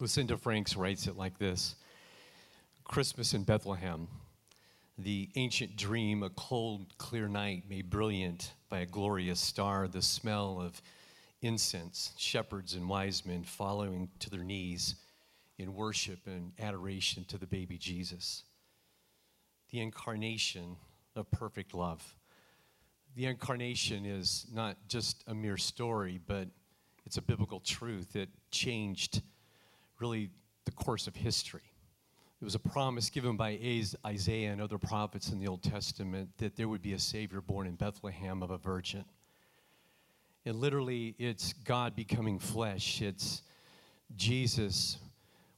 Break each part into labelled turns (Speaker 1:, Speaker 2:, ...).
Speaker 1: Lucinda Franks writes it like this Christmas in Bethlehem, the ancient dream, a cold, clear night made brilliant by a glorious star, the smell of incense, shepherds and wise men following to their knees in worship and adoration to the baby Jesus. The incarnation of perfect love. The incarnation is not just a mere story, but it's a biblical truth that changed really the course of history. It was a promise given by Isaiah and other prophets in the Old Testament that there would be a Savior born in Bethlehem of a virgin. And literally, it's God becoming flesh. It's Jesus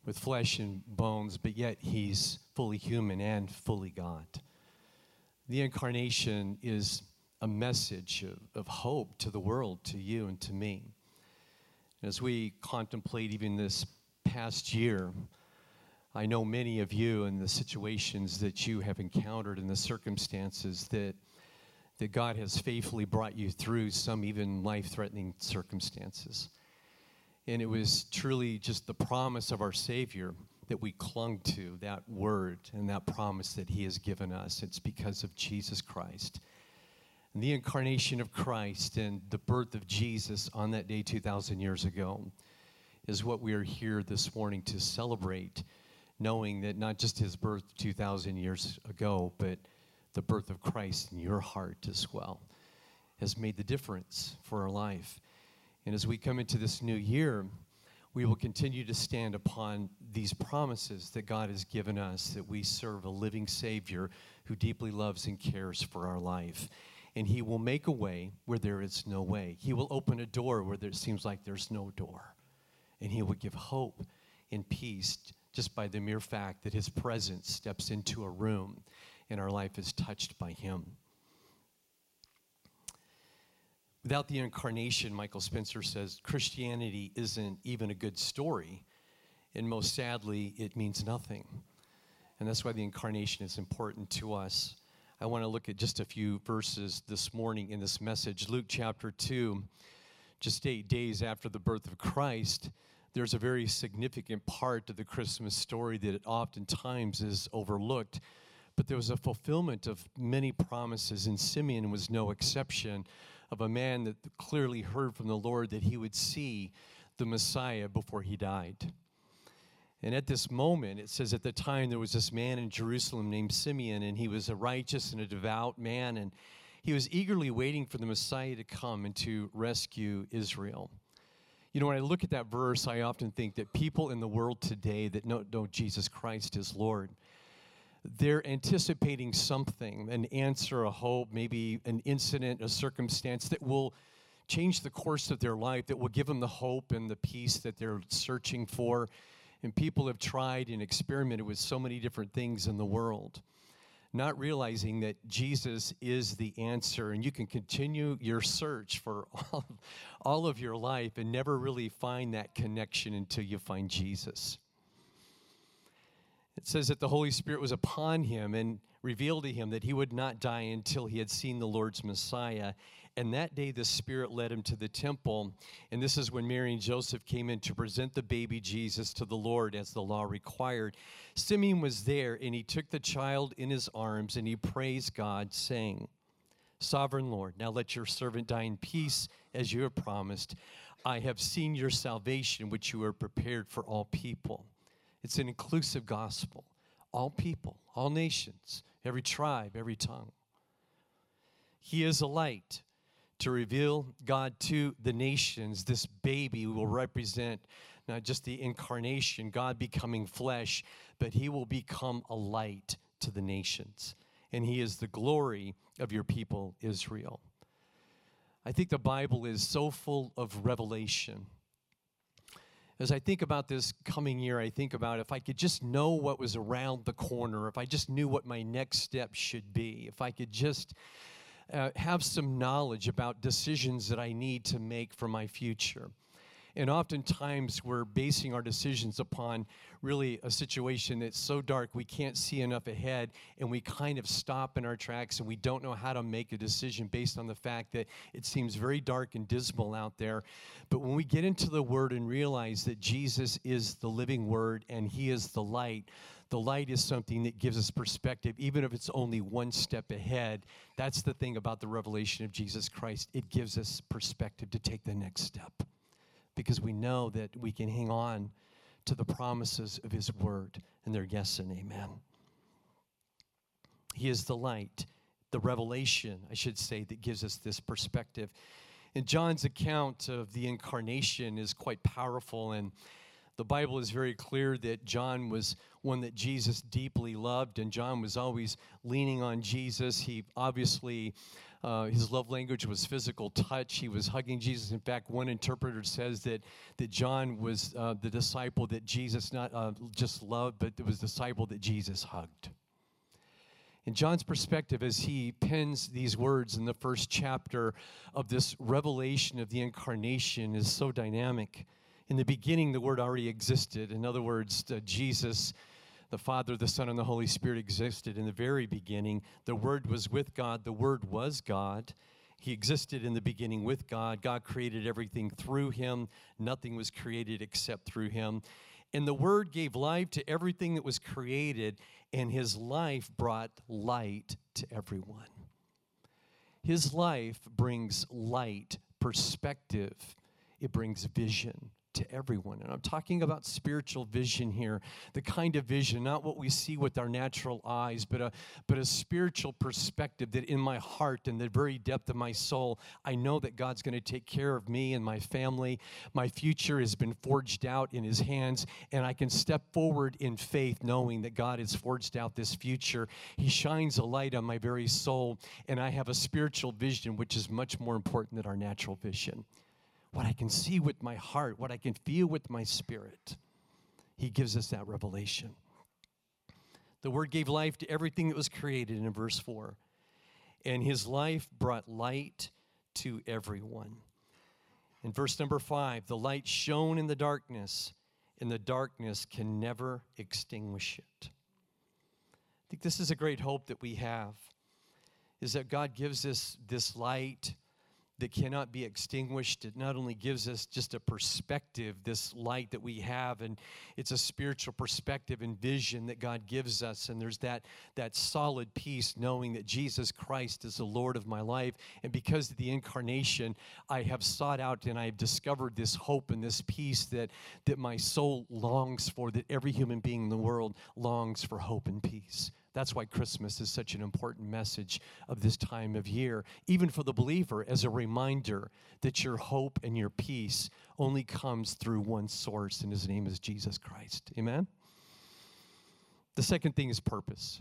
Speaker 1: with flesh and bones, but yet he's fully human and fully God. The incarnation is a message of, of hope to the world, to you and to me. As we contemplate even this past year, I know many of you and the situations that you have encountered and the circumstances that, that God has faithfully brought you through, some even life threatening circumstances. And it was truly just the promise of our Savior that we clung to, that word and that promise that He has given us. It's because of Jesus Christ. And the incarnation of Christ and the birth of Jesus on that day 2,000 years ago is what we are here this morning to celebrate, knowing that not just his birth 2,000 years ago, but the birth of Christ in your heart as well has made the difference for our life. And as we come into this new year, we will continue to stand upon these promises that God has given us that we serve a living Savior who deeply loves and cares for our life. And He will make a way where there is no way. He will open a door where there seems like there's no door and He will give hope and peace just by the mere fact that His presence steps into a room and our life is touched by Him. Without the incarnation, Michael Spencer says, Christianity isn't even a good story. And most sadly, it means nothing. And that's why the incarnation is important to us. I want to look at just a few verses this morning in this message. Luke chapter 2, just eight days after the birth of Christ, there's a very significant part of the Christmas story that oftentimes is overlooked. But there was a fulfillment of many promises, and Simeon was no exception of a man that clearly heard from the Lord that he would see the Messiah before he died. And at this moment, it says at the time there was this man in Jerusalem named Simeon, and he was a righteous and a devout man, and he was eagerly waiting for the Messiah to come and to rescue Israel. You know, when I look at that verse, I often think that people in the world today that know, Jesus Christ as Lord, they're anticipating something, an answer, a hope, maybe an incident, a circumstance that will change the course of their life, that will give them the hope and the peace that they're searching for. And people have tried and experimented with so many different things in the world not realizing that Jesus is the answer. And you can continue your search for all, all of your life and never really find that connection until you find Jesus. It says that the Holy Spirit was upon him and revealed to him that he would not die until he had seen the Lord's Messiah. And that day, the Spirit led him to the temple. And this is when Mary and Joseph came in to present the baby Jesus to the Lord as the law required. Simeon was there, and he took the child in his arms and he praised God, saying, Sovereign Lord, now let your servant die in peace as you have promised. I have seen your salvation, which you have prepared for all people. It's an inclusive gospel. All people, all nations, every tribe, every tongue. He is a light to reveal God to the nations. This baby will represent not just the incarnation, God becoming flesh, but he will become a light to the nations. And he is the glory of your people, Israel. I think the Bible is so full of revelation. As I think about this coming year, I think about if I could just know what was around the corner, if I just knew what my next step should be, if I could just uh, have some knowledge about decisions that I need to make for my future. And oftentimes we're basing our decisions upon really a situation that's so dark we can't see enough ahead, and we kind of stop in our tracks and we don't know how to make a decision based on the fact that it seems very dark and dismal out there. But when we get into the Word and realize that Jesus is the living Word and He is the light, the light is something that gives us perspective, even if it's only one step ahead. That's the thing about the revelation of Jesus Christ. It gives us perspective to take the next step because we know that we can hang on to the promises of His Word, and they're yes and amen. He is the light, the revelation, I should say, that gives us this perspective. And John's account of the incarnation is quite powerful, and the Bible is very clear that John was one that Jesus deeply loved, and John was always leaning on Jesus. He obviously, uh, his love language was physical touch. He was hugging Jesus. In fact, one interpreter says that, that John was uh, the disciple that Jesus not uh, just loved, but it was the disciple that Jesus hugged. In John's perspective, as he pens these words in the first chapter of this revelation of the incarnation, is so dynamic. In the beginning, the Word already existed. In other words, Jesus, the Father, the Son, and the Holy Spirit existed in the very beginning. The Word was with God, the Word was God. He existed in the beginning with God. God created everything through him. Nothing was created except through him. And the Word gave life to everything that was created, and His life brought light to everyone. His life brings light, perspective, it brings vision to everyone. And I'm talking about spiritual vision here, the kind of vision, not what we see with our natural eyes, but a, but a spiritual perspective that in my heart and the very depth of my soul, I know that God's going to take care of me and my family. My future has been forged out in His hands, and I can step forward in faith knowing that God has forged out this future. He shines a light on my very soul, and I have a spiritual vision, which is much more important than our natural vision what I can see with my heart, what I can feel with my spirit. He gives us that revelation. The Word gave life to everything that was created in verse 4, and His life brought light to everyone. In verse number 5, the light shone in the darkness, and the darkness can never extinguish it. I think this is a great hope that we have is that God gives us this light that cannot be extinguished. It not only gives us just a perspective, this light that we have, and it's a spiritual perspective and vision that God gives us. And there's that, that solid peace knowing that Jesus Christ is the Lord of my life. And because of the incarnation, I have sought out and I have discovered this hope and this peace that, that my soul longs for, that every human being in the world longs for hope and peace. That's why Christmas is such an important message of this time of year, even for the believer, as a reminder that your hope and your peace only comes through one source, and his name is Jesus Christ. Amen? The second thing is purpose.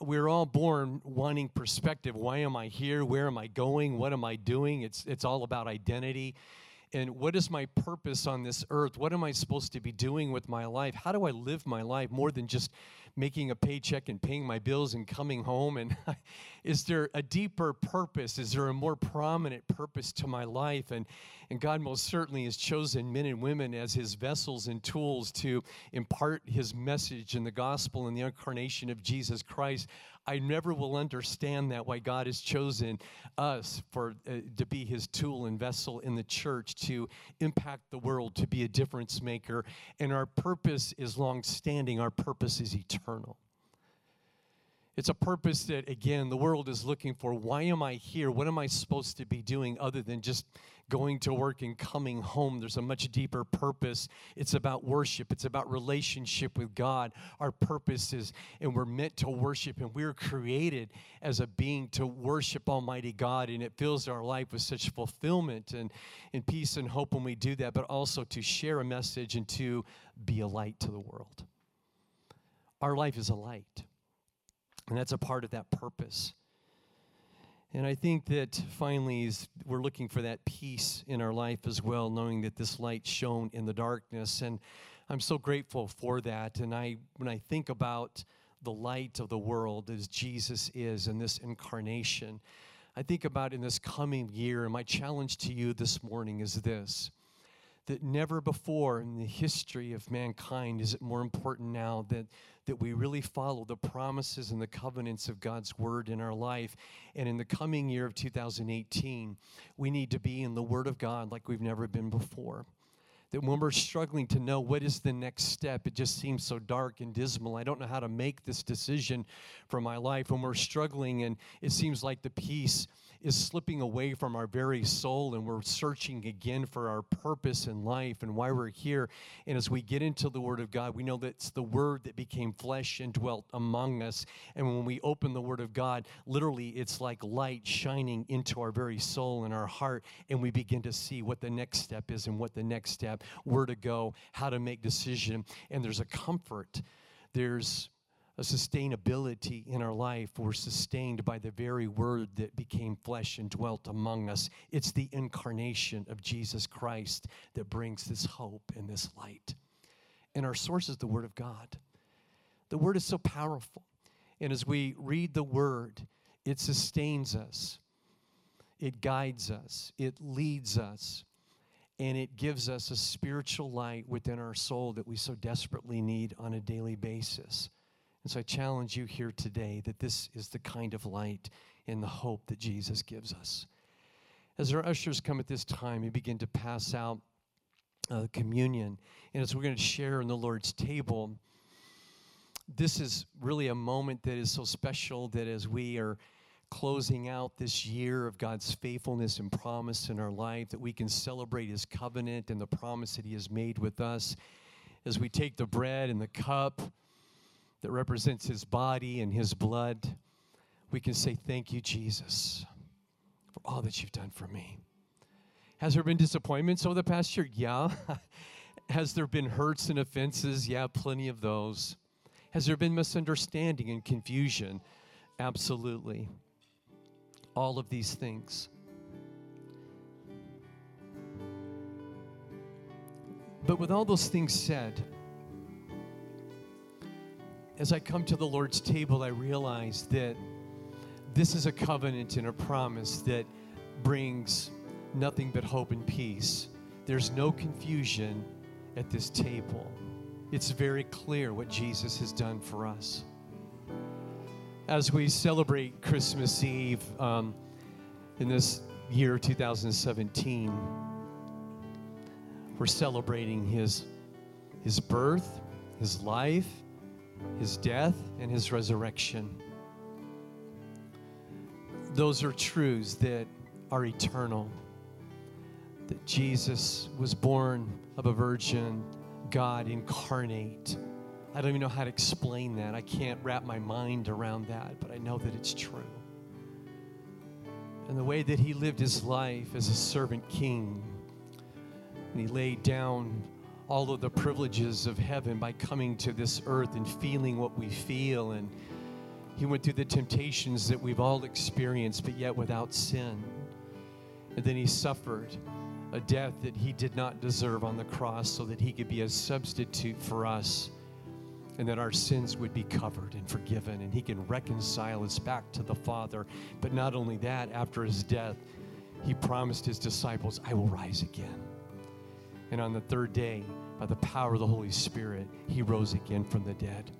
Speaker 1: We're all born wanting perspective. Why am I here? Where am I going? What am I doing? It's, it's all about identity and what is my purpose on this earth? What am I supposed to be doing with my life? How do I live my life more than just making a paycheck and paying my bills and coming home? And is there a deeper purpose? Is there a more prominent purpose to my life? And, and God most certainly has chosen men and women as his vessels and tools to impart his message in the gospel and the incarnation of Jesus Christ. I never will understand that why God has chosen us for uh, to be his tool and vessel in the church to impact the world, to be a difference maker. And our purpose is long standing, our purpose is eternal. It's a purpose that, again, the world is looking for. Why am I here? What am I supposed to be doing other than just going to work and coming home? There's a much deeper purpose. It's about worship, it's about relationship with God. Our purpose is, and we're meant to worship, and we're created as a being to worship Almighty God, and it fills our life with such fulfillment and, and peace and hope when we do that, but also to share a message and to be a light to the world. Our life is a light. And that's a part of that purpose. And I think that finally we're looking for that peace in our life as well, knowing that this light shone in the darkness. And I'm so grateful for that. And I when I think about the light of the world as Jesus is in this incarnation, I think about in this coming year, and my challenge to you this morning is this that never before in the history of mankind is it more important now that, that we really follow the promises and the covenants of God's word in our life. And in the coming year of 2018, we need to be in the word of God like we've never been before that when we're struggling to know what is the next step, it just seems so dark and dismal. I don't know how to make this decision for my life. When we're struggling and it seems like the peace is slipping away from our very soul and we're searching again for our purpose in life and why we're here. And as we get into the Word of God, we know that it's the Word that became flesh and dwelt among us. And when we open the Word of God, literally it's like light shining into our very soul and our heart, and we begin to see what the next step is and what the next step, where to go, how to make decision. And there's a comfort. There's a sustainability in our life. We're sustained by the very word that became flesh and dwelt among us. It's the incarnation of Jesus Christ that brings this hope and this light. And our source is the word of God. The word is so powerful. And as we read the word, it sustains us, it guides us, it leads us, and it gives us a spiritual light within our soul that we so desperately need on a daily basis. And so I challenge you here today that this is the kind of light and the hope that Jesus gives us. As our ushers come at this time and begin to pass out uh, communion, and as we're going to share in the Lord's table, this is really a moment that is so special that as we are closing out this year of God's faithfulness and promise in our life, that we can celebrate His covenant and the promise that He has made with us. As we take the bread and the cup, that represents his body and his blood, we can say, Thank you, Jesus, for all that you've done for me. Has there been disappointments over the past year? Yeah. Has there been hurts and offenses? Yeah, plenty of those. Has there been misunderstanding and confusion? Absolutely. All of these things. But with all those things said, as I come to the Lord's table, I realize that this is a covenant and a promise that brings nothing but hope and peace. There's no confusion at this table. It's very clear what Jesus has done for us. As we celebrate Christmas Eve um, in this year 2017, we're celebrating his, his birth, his life, his death and his resurrection. Those are truths that are eternal. That Jesus was born of a virgin, God incarnate. I don't even know how to explain that. I can't wrap my mind around that, but I know that it's true. And the way that he lived his life as a servant king, and he laid down all of the privileges of heaven by coming to this earth and feeling what we feel. And he went through the temptations that we've all experienced, but yet without sin. And then he suffered a death that he did not deserve on the cross so that he could be a substitute for us and that our sins would be covered and forgiven and he can reconcile us back to the Father. But not only that, after his death, he promised his disciples, I will rise again. And on the third day, by the power of the Holy Spirit, he rose again from the dead.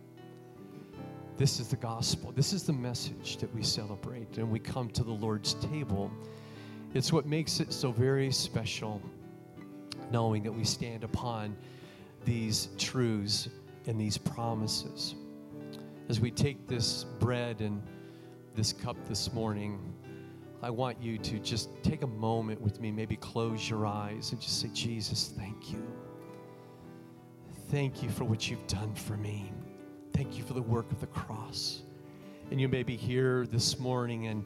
Speaker 1: This is the gospel. This is the message that we celebrate. And we come to the Lord's table. It's what makes it so very special, knowing that we stand upon these truths and these promises. As we take this bread and this cup this morning, I want you to just take a moment with me, maybe close your eyes and just say, Jesus, thank you. Thank you for what you've done for me. Thank you for the work of the cross. And you may be here this morning and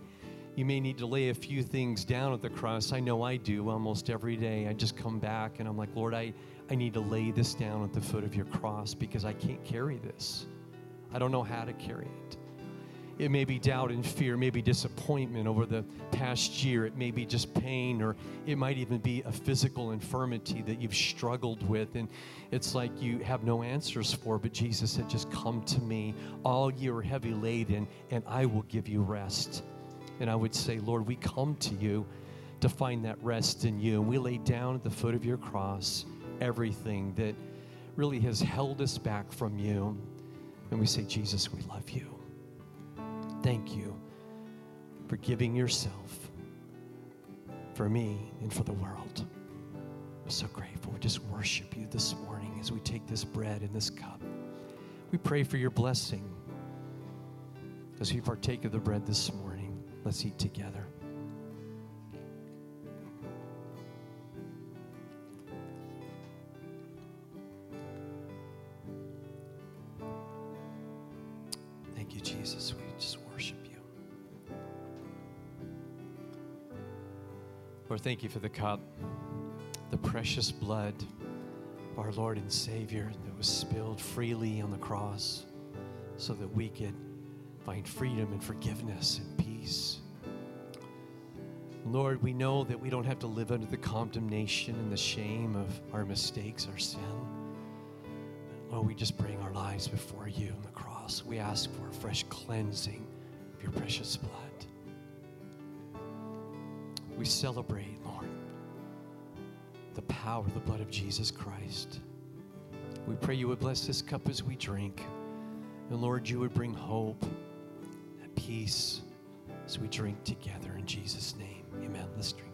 Speaker 1: you may need to lay a few things down at the cross. I know I do almost every day. I just come back and I'm like, Lord, I, I need to lay this down at the foot of your cross because I can't carry this. I don't know how to carry it. It may be doubt and fear, maybe disappointment over the past year. It may be just pain, or it might even be a physical infirmity that you've struggled with. And it's like you have no answers for. But Jesus said, Just come to me, all you are heavy laden, and I will give you rest. And I would say, Lord, we come to you to find that rest in you. And we lay down at the foot of your cross everything that really has held us back from you. And we say, Jesus, we love you. For giving yourself for me and for the world. We're so grateful. We just worship you this morning as we take this bread and this cup. We pray for your blessing as we partake of the bread this morning. Let's eat together. Lord, thank you for the cup, the precious blood of our Lord and Savior that was spilled freely on the cross so that we could find freedom and forgiveness and peace. Lord, we know that we don't have to live under the condemnation and the shame of our mistakes, our sin. Lord, we just bring our lives before you on the cross. We ask for a fresh cleansing of your precious blood. We celebrate, Lord, the power of the blood of Jesus Christ. We pray you would bless this cup as we drink. And Lord, you would bring hope and peace as we drink together in Jesus' name. Amen. Let's drink